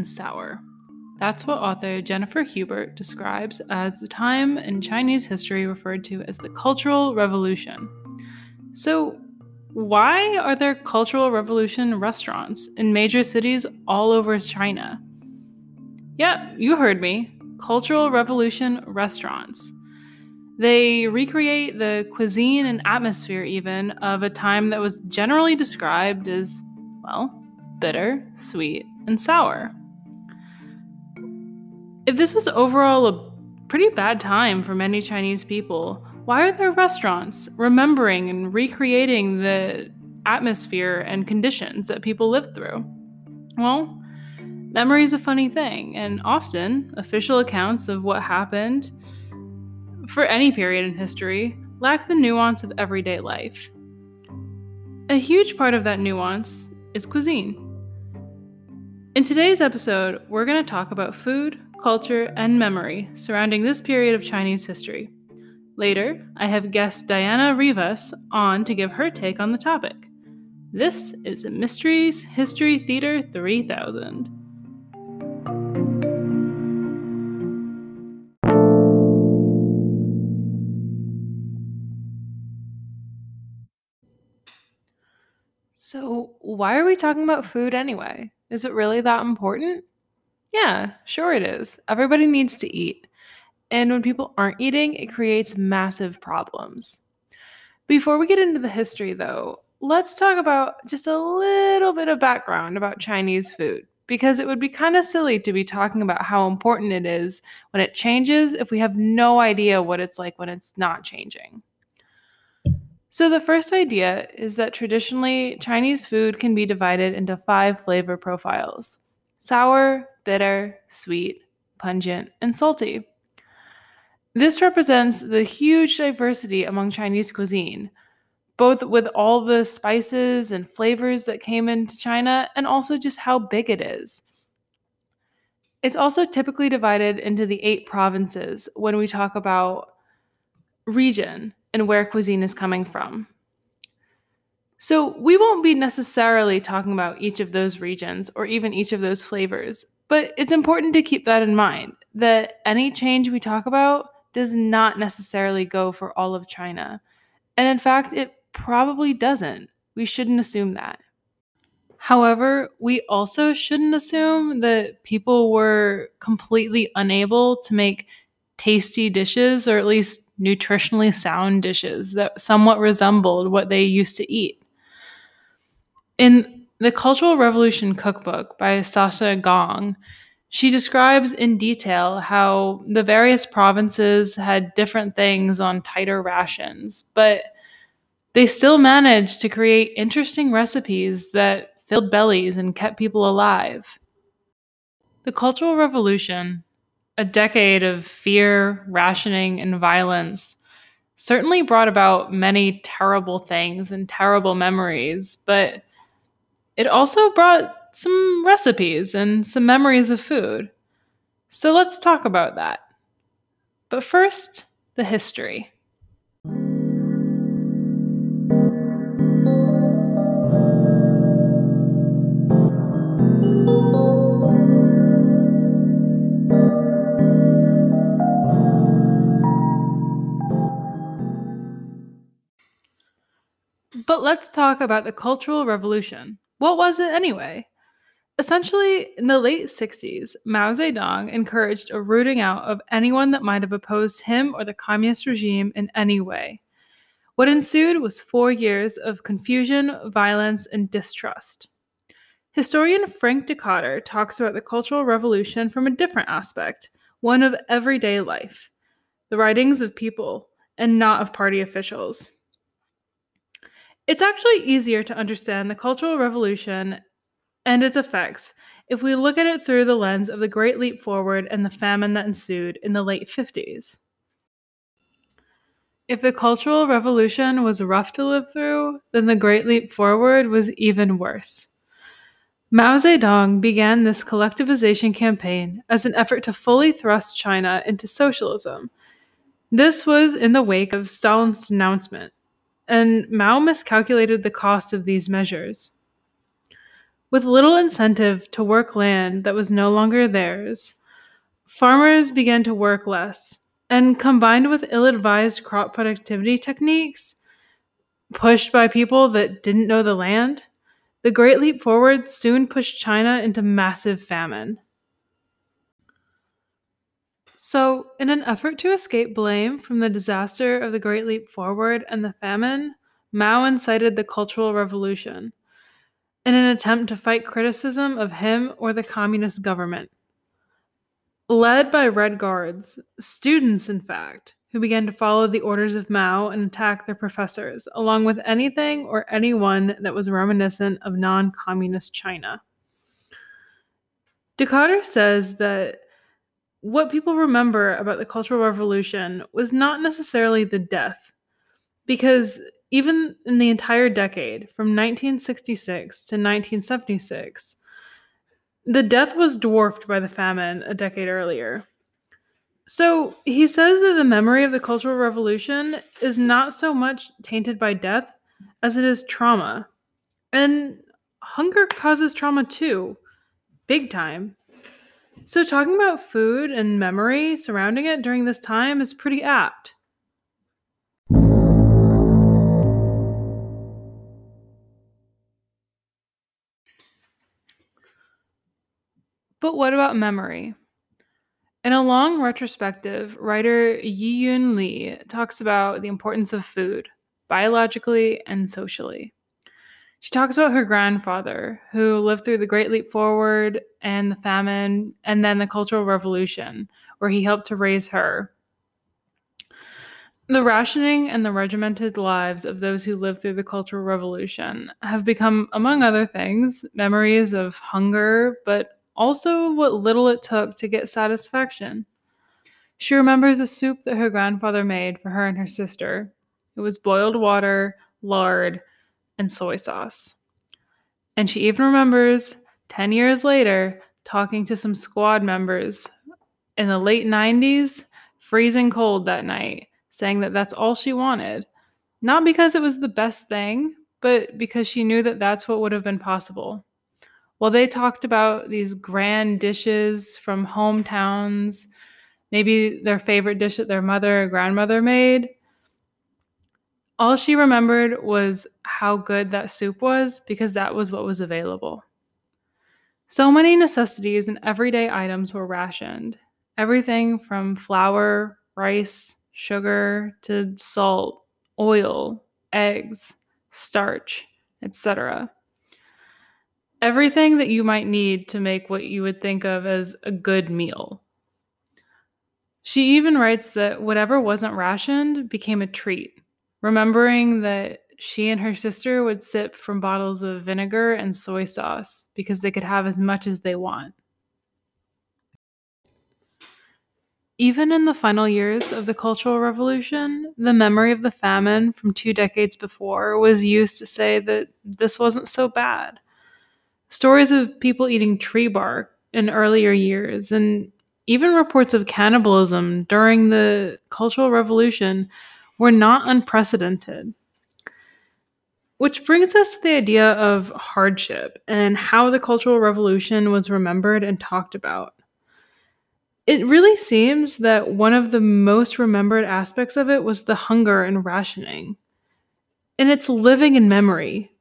and sour. That's what author Jennifer Hubert describes as the time in Chinese history referred to as the Cultural Revolution. So, why are there Cultural Revolution restaurants in major cities all over China? Yeah, you heard me. Cultural Revolution restaurants. They recreate the cuisine and atmosphere, even, of a time that was generally described as, well, bitter, sweet, and sour. If this was overall a pretty bad time for many Chinese people, why are there restaurants remembering and recreating the atmosphere and conditions that people lived through? Well, memory is a funny thing, and often official accounts of what happened for any period in history lack the nuance of everyday life. A huge part of that nuance is cuisine. In today's episode, we're going to talk about food, culture, and memory surrounding this period of Chinese history. Later, I have guest Diana Rivas on to give her take on the topic. This is Mystery History Theater 3000. So, why are we talking about food anyway? Is it really that important? Yeah, sure it is. Everybody needs to eat. And when people aren't eating, it creates massive problems. Before we get into the history, though, let's talk about just a little bit of background about Chinese food, because it would be kind of silly to be talking about how important it is when it changes if we have no idea what it's like when it's not changing. So, the first idea is that traditionally Chinese food can be divided into five flavor profiles sour, bitter, sweet, pungent, and salty. This represents the huge diversity among Chinese cuisine, both with all the spices and flavors that came into China and also just how big it is. It's also typically divided into the eight provinces when we talk about region and where cuisine is coming from. So, we won't be necessarily talking about each of those regions or even each of those flavors, but it's important to keep that in mind that any change we talk about does not necessarily go for all of China. And in fact, it probably doesn't. We shouldn't assume that. However, we also shouldn't assume that people were completely unable to make tasty dishes or at least nutritionally sound dishes that somewhat resembled what they used to eat. In the Cultural Revolution cookbook by Sasha Gong, she describes in detail how the various provinces had different things on tighter rations, but they still managed to create interesting recipes that filled bellies and kept people alive. The Cultural Revolution a decade of fear, rationing, and violence certainly brought about many terrible things and terrible memories, but it also brought some recipes and some memories of food. So let's talk about that. But first, the history. But let's talk about the Cultural Revolution. What was it anyway? Mm-hmm. Essentially, in the late 60s, Mao Zedong encouraged a rooting out of anyone that might have opposed him or the communist regime in any way. What ensued was four years of confusion, violence, and distrust. Historian Frank Dikötter talks about the Cultural Revolution from a different aspect, one of everyday life the writings of people, and not of party officials. It's actually easier to understand the Cultural Revolution and its effects if we look at it through the lens of the Great Leap Forward and the famine that ensued in the late 50s. If the Cultural Revolution was rough to live through, then the Great Leap Forward was even worse. Mao Zedong began this collectivization campaign as an effort to fully thrust China into socialism. This was in the wake of Stalin's denouncement and Mao miscalculated the cost of these measures. With little incentive to work land that was no longer theirs, farmers began to work less, and combined with ill advised crop productivity techniques, pushed by people that didn't know the land, the Great Leap Forward soon pushed China into massive famine. So, in an effort to escape blame from the disaster of the Great Leap Forward and the famine, Mao incited the Cultural Revolution in an attempt to fight criticism of him or the communist government. Led by Red Guards, students, in fact, who began to follow the orders of Mao and attack their professors, along with anything or anyone that was reminiscent of non communist China. Dikötter says that what people remember about the Cultural Revolution was not necessarily the death, because even in the entire decade from 1966 to 1976, the death was dwarfed by the famine a decade earlier. So he says that the memory of the Cultural Revolution is not so much tainted by death as it is trauma. And hunger causes trauma too, big time. So, talking about food and memory surrounding it during this time is pretty apt. But what about memory? In a long retrospective, writer Yiyun Li talks about the importance of food, biologically and socially. She talks about her grandfather, who lived through the Great Leap Forward and the famine, and then the Cultural Revolution, where he helped to raise her. The rationing and the regimented lives of those who lived through the Cultural Revolution have become, among other things, memories of hunger, but also what little it took to get satisfaction. She remembers a soup that her grandfather made for her and her sister. It was boiled water, lard, and soy sauce. And she even remembers 10 years later talking to some squad members in the late 90s, freezing cold that night, saying that that's all she wanted. Not because it was the best thing, but because she knew that that's what would have been possible. Well, they talked about these grand dishes from hometowns, maybe their favorite dish that their mother or grandmother made. All she remembered was how good that soup was because that was what was available. So many necessities and everyday items were rationed. Everything from flour, rice, sugar to salt, oil, eggs, starch, etc everything that you might need to make what you would think of as a good meal. She even writes that whatever wasn't rationed became a treat, remembering that she and her sister would sip from bottles of vinegar and soy sauce because they could have as much as they want. Even in the final years of the Cultural Revolution, the memory of the famine from two decades before was used to say that this wasn't so bad stories of people eating tree bark in earlier years, and even reports of cannibalism during the Cultural Revolution were not unprecedented. Which brings us to the idea of hardship and how the Cultural Revolution was remembered and talked about. It really seems that one of the most remembered aspects of it was the hunger and rationing. And it's living in memory,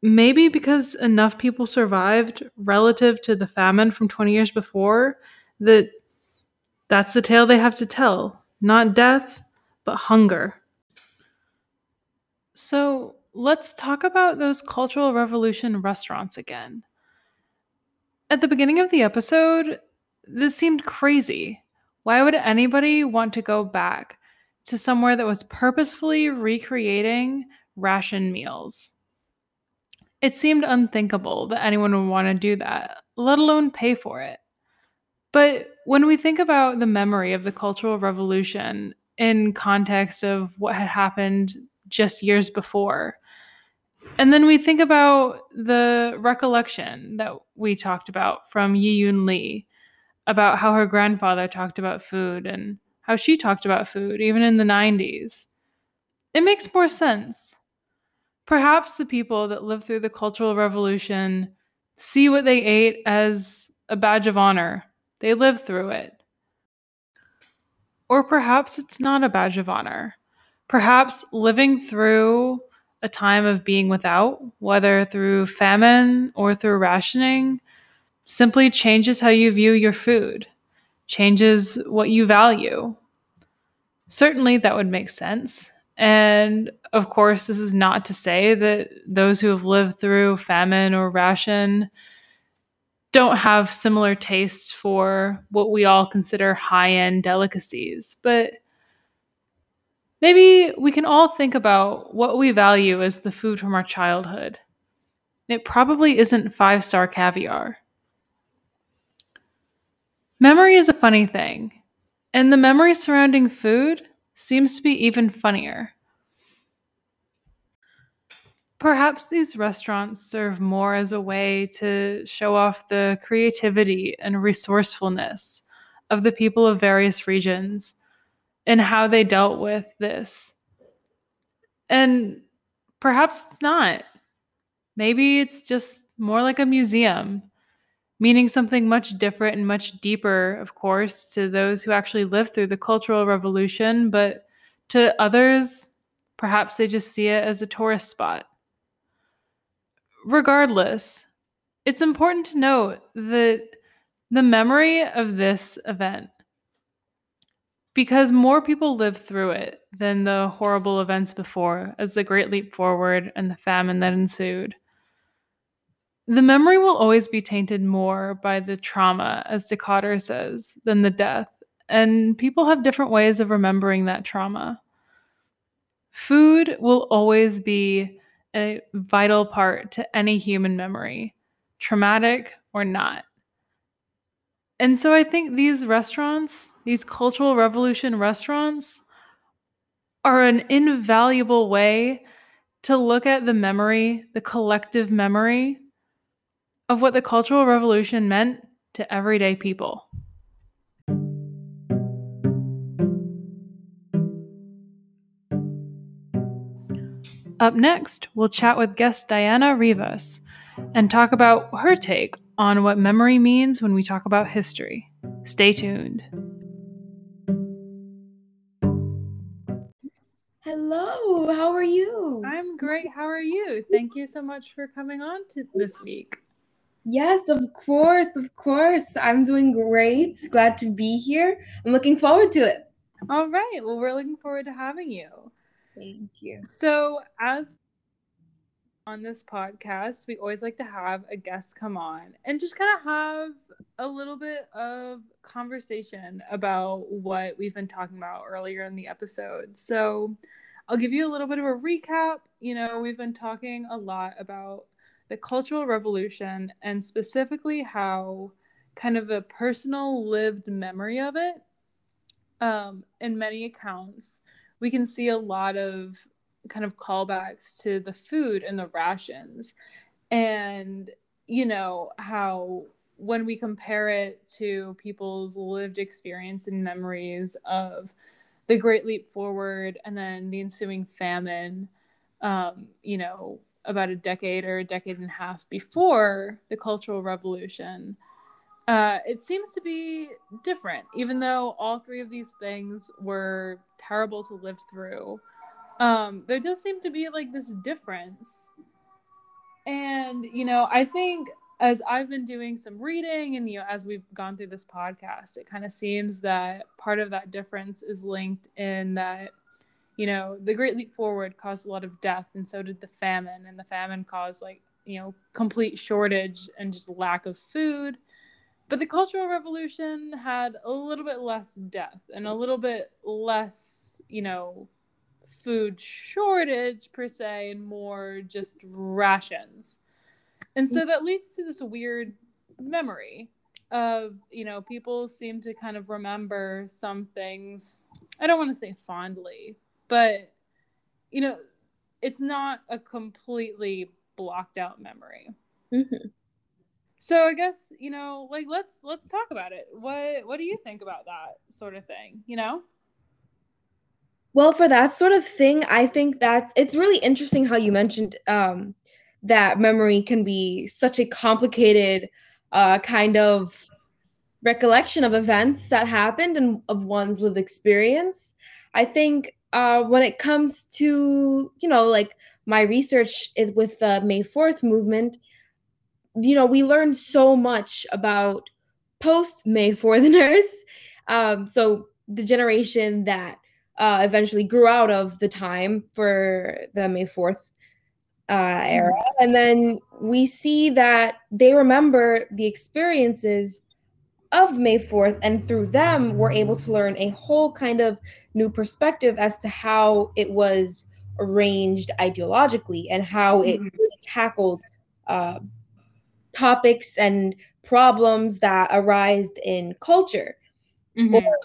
maybe because enough people survived relative to the famine from 20 years before that that's the tale they have to tell not death but hunger so let's talk about those cultural revolution restaurants again. At the beginning of the episode this seemed crazy. Why would anybody want to go back to somewhere that was purposefully recreating ration meals? It seemed unthinkable that anyone would want to do that, let alone pay for it. But when we think about the memory of the Cultural Revolution in context of what had happened just years before, and then we think about the recollection that we talked about from Yiyun Li about how her grandfather talked about food and how she talked about food even in the 90s. It makes more sense. Perhaps the people that lived through the Cultural Revolution see what they ate as a badge of honor. They lived through it. Or perhaps it's not a badge of honor. Perhaps living through a time of being without, whether through famine or through rationing, simply changes how you view your food, changes what you value. Certainly, that would make sense. And of course, this is not to say that those who have lived through famine or ration don't have similar tastes for what we all consider high end delicacies, but maybe we can all think about what we value as the food from our childhood. It probably isn't five star caviar. Memory is a funny thing, and the memory surrounding food seems to be even funnier. Perhaps these restaurants serve more as a way to show off the creativity and resourcefulness of the people of various regions and how they dealt with this. And perhaps it's not. Maybe it's just more like a museum, meaning something much different and much deeper, of course, to those who actually lived through the Cultural Revolution, but to others, perhaps they just see it as a tourist spot. Regardless, it's important to note that the memory of this event, because more people lived through it than the horrible events before, as the Great Leap Forward and the famine that ensued, the memory will always be tainted more by the trauma, as Dikötter says, than the death. And people have different ways of remembering that trauma. Food will always be a vital part to any human memory, traumatic or not. And so I think these restaurants, these cultural revolution restaurants, are an invaluable way to look at the memory, the collective memory of what the Cultural Revolution meant to everyday people. Up next, we'll chat with guest Diana Rivas and talk about her take on what memory means when we talk about history. Stay tuned. Hello, how are you? I'm great. How are you? Thank you so much for coming on to this week. Yes, of course, of course. I'm doing great. Glad to be here. I'm looking forward to it. All right. Well, we're looking forward to having you. Thank you. So, as on this podcast, we always like to have a guest come on and just kind of have a little bit of conversation about what we've been talking about earlier in the episode. So, I'll give you a little bit of a recap. You know, we've been talking a lot about the Cultural Revolution and specifically how kind of a personal lived memory of it um, in many accounts we can see a lot of kind of callbacks to the food and the rations and you know how when we compare it to people's lived experience and memories of the great leap forward and then the ensuing famine um, you know about a decade or a decade and a half before the cultural revolution uh, it seems to be different, even though all three of these things were terrible to live through. Um, there does seem to be like this difference. And, you know, I think as I've been doing some reading and, you know, as we've gone through this podcast, it kind of seems that part of that difference is linked in that, you know, the Great Leap Forward caused a lot of death, and so did the famine. And the famine caused, like, you know, complete shortage and just lack of food but the Cultural Revolution had a little bit less death and a little bit less, you know, food shortage per se, and more just rations. And so that leads to this weird memory of, you know, people seem to kind of remember some things. I don't want to say fondly, but, you know, it's not a completely blocked out memory. Mm-hmm. So I guess, you know, like let's let's talk about it. What what do you think about that sort of thing, you know? Well, for that sort of thing, I think that it's really interesting how you mentioned um that memory can be such a complicated uh, kind of recollection of events that happened and of one's lived experience. I think uh, when it comes to, you know, like my research with the May 4th movement, you know, we learned so much about post May 4thers. Um, so the generation that uh, eventually grew out of the time for the May 4th uh, era. Mm-hmm. And then we see that they remember the experiences of May 4th, and through them, we're able to learn a whole kind of new perspective as to how it was arranged ideologically and how it mm-hmm. really tackled uh, topics and problems that arise in culture mm-hmm. or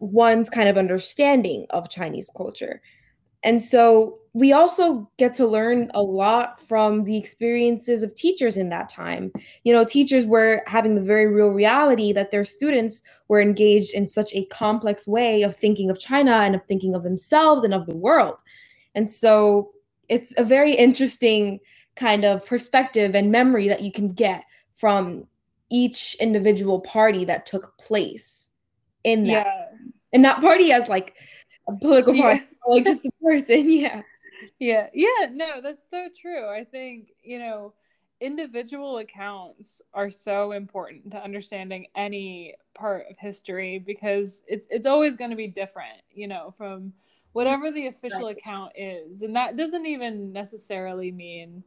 one's kind of understanding of Chinese culture. And so we also get to learn a lot from the experiences of teachers in that time. You know, teachers were having the very real reality that their students were engaged in such a complex way of thinking of China and of thinking of themselves and of the world. And so it's a very interesting kind of perspective and memory that you can get from each individual party that took place in that. Yeah. And that party as like a political party, yeah. like just a person. Yeah. Yeah. Yeah. No, that's so true. I think, you know, individual accounts are so important to understanding any part of history because it's it's always going to be different, you know, from whatever the official right. account is. And that doesn't even necessarily mean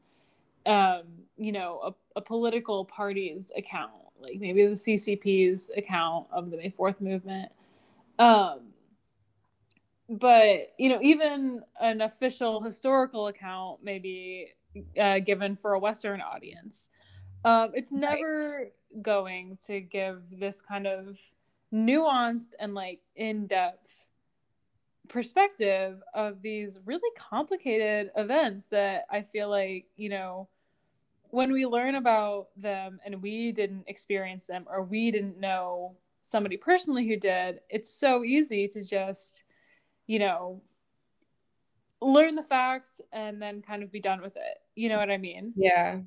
um, you know, a, a political party's account, like maybe the CCP's account of the May 4th movement. Um, but you know even an official historical account may be uh, given for a western audience um, it's never right. going to give this kind of nuanced and like in-depth perspective of these really complicated events that i feel like you know when we learn about them and we didn't experience them or we didn't know somebody personally who did it's so easy to just you know, learn the facts and then kind of be done with it. You know what I mean? Yeah.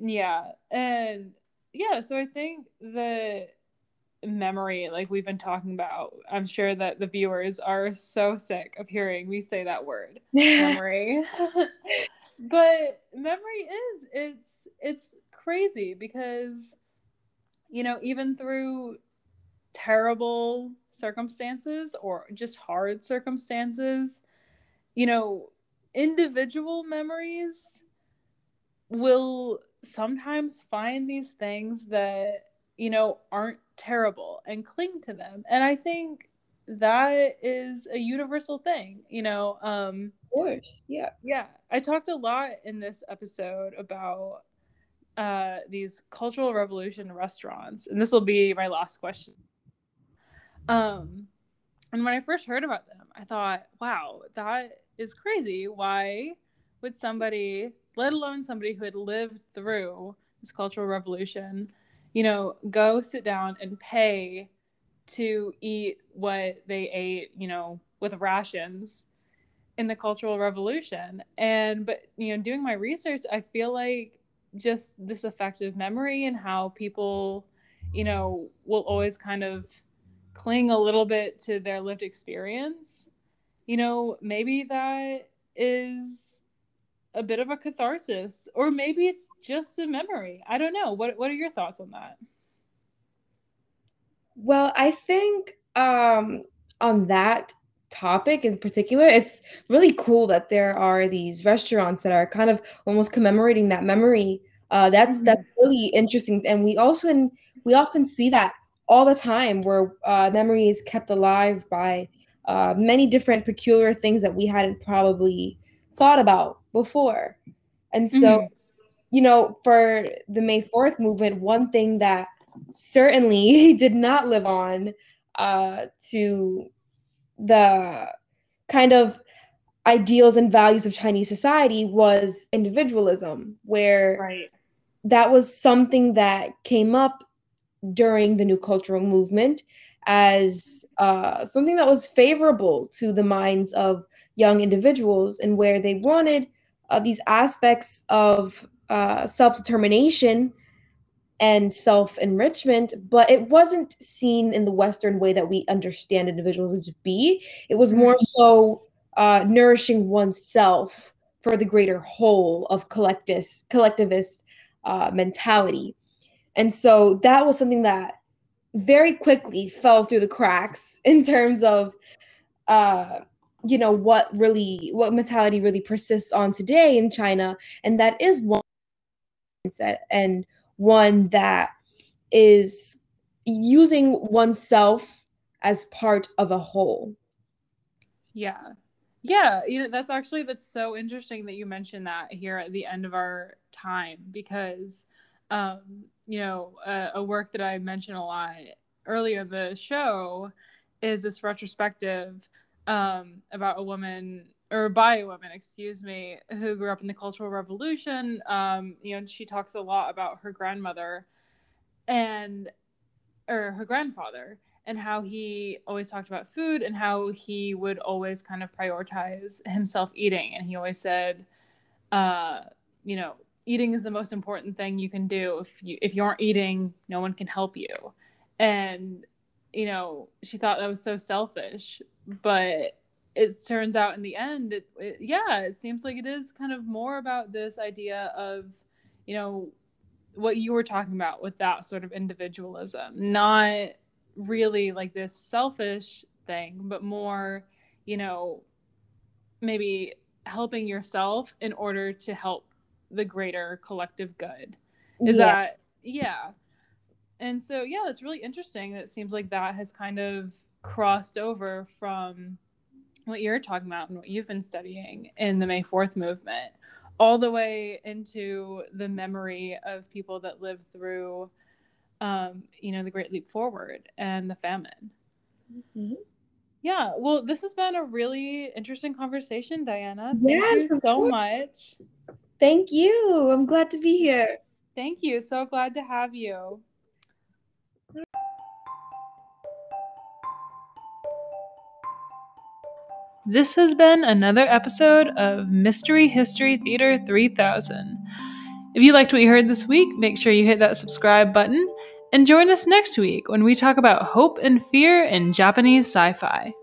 Yeah. And yeah, so I think the memory, like we've been talking about, I'm sure that the viewers are so sick of hearing me say that word, memory. but memory is it's it's crazy because you know, even through terrible circumstances or just hard circumstances, you know, individual memories will sometimes find these things that, you know, aren't terrible and cling to them. And I think that is a universal thing, you know. Um of course. Yeah. Yeah. I talked a lot in this episode about uh these cultural revolution restaurants. And this will be my last question um, and when I first heard about them, I thought, wow, that is crazy. Why would somebody, let alone somebody who had lived through this cultural revolution, you know, go sit down and pay to eat what they ate, you know, with rations in the cultural revolution. And, but, you know, doing my research, I feel like just this effective memory and how people, you know, will always kind of cling a little bit to their lived experience, you know, maybe that is a bit of a catharsis or maybe it's just a memory. I don't know. What what are your thoughts on that? Well, I think um on that topic in particular, it's really cool that there are these restaurants that are kind of almost commemorating that memory. Uh, that's mm-hmm. that's really interesting, and we also we often see that all the time where uh, memory is kept alive by uh, many different peculiar things that we hadn't probably thought about before. And so, mm-hmm. you know, for the May 4th movement, one thing that certainly did not live on uh, to the kind of ideals and values of Chinese society was individualism, where right. that was something that came up during the new cultural movement as uh, something that was favorable to the minds of young individuals and where they wanted uh, these aspects of uh, self determination and self enrichment, but it wasn't seen in the Western way that we understand individuals to be. It was more mm-hmm. so uh, nourishing oneself for the greater whole of collectivist collectivist uh, mentality, and so that was something that very quickly fell through the cracks in terms of uh, you know what really what mentality really persists on today in China, and that is one mindset and one that is using oneself as part of a whole. Yeah. Yeah, you know that's actually that's so interesting that you mentioned that here at the end of our time because um you know a, a work that I mentioned a lot earlier in the show is this retrospective um about a woman or by a woman, excuse me, who grew up in the Cultural Revolution. Um, you know, she talks a lot about her grandmother and or her grandfather and how he always talked about food and how he would always kind of prioritize himself eating and he always said uh, you know eating is the most important thing you can do. If you if you aren't eating no one can help you. And you know she thought that was so selfish but it turns out in the end it, it, yeah it seems like it is kind of more about this idea of you know what you were talking about with that sort of individualism. Not really like this selfish thing but more you know maybe helping yourself in order to help the greater collective good is yeah. that yeah and so yeah it's really interesting that it seems like that has kind of crossed over from what you're talking about and what you've been studying in the May 4th movement, all the way into the memory of people that lived through, um, you know, the Great Leap Forward and the famine. Mm-hmm. Yeah, well, this has been a really interesting conversation, Diana. Thank yes, you so much. Thank you. I'm glad to be here. Thank you. So glad to have you. This has been another episode of Mystery History Theater 3000. If you liked what you heard this week, make sure you hit that subscribe button and join us next week when we talk about hope and fear in Japanese sci fi.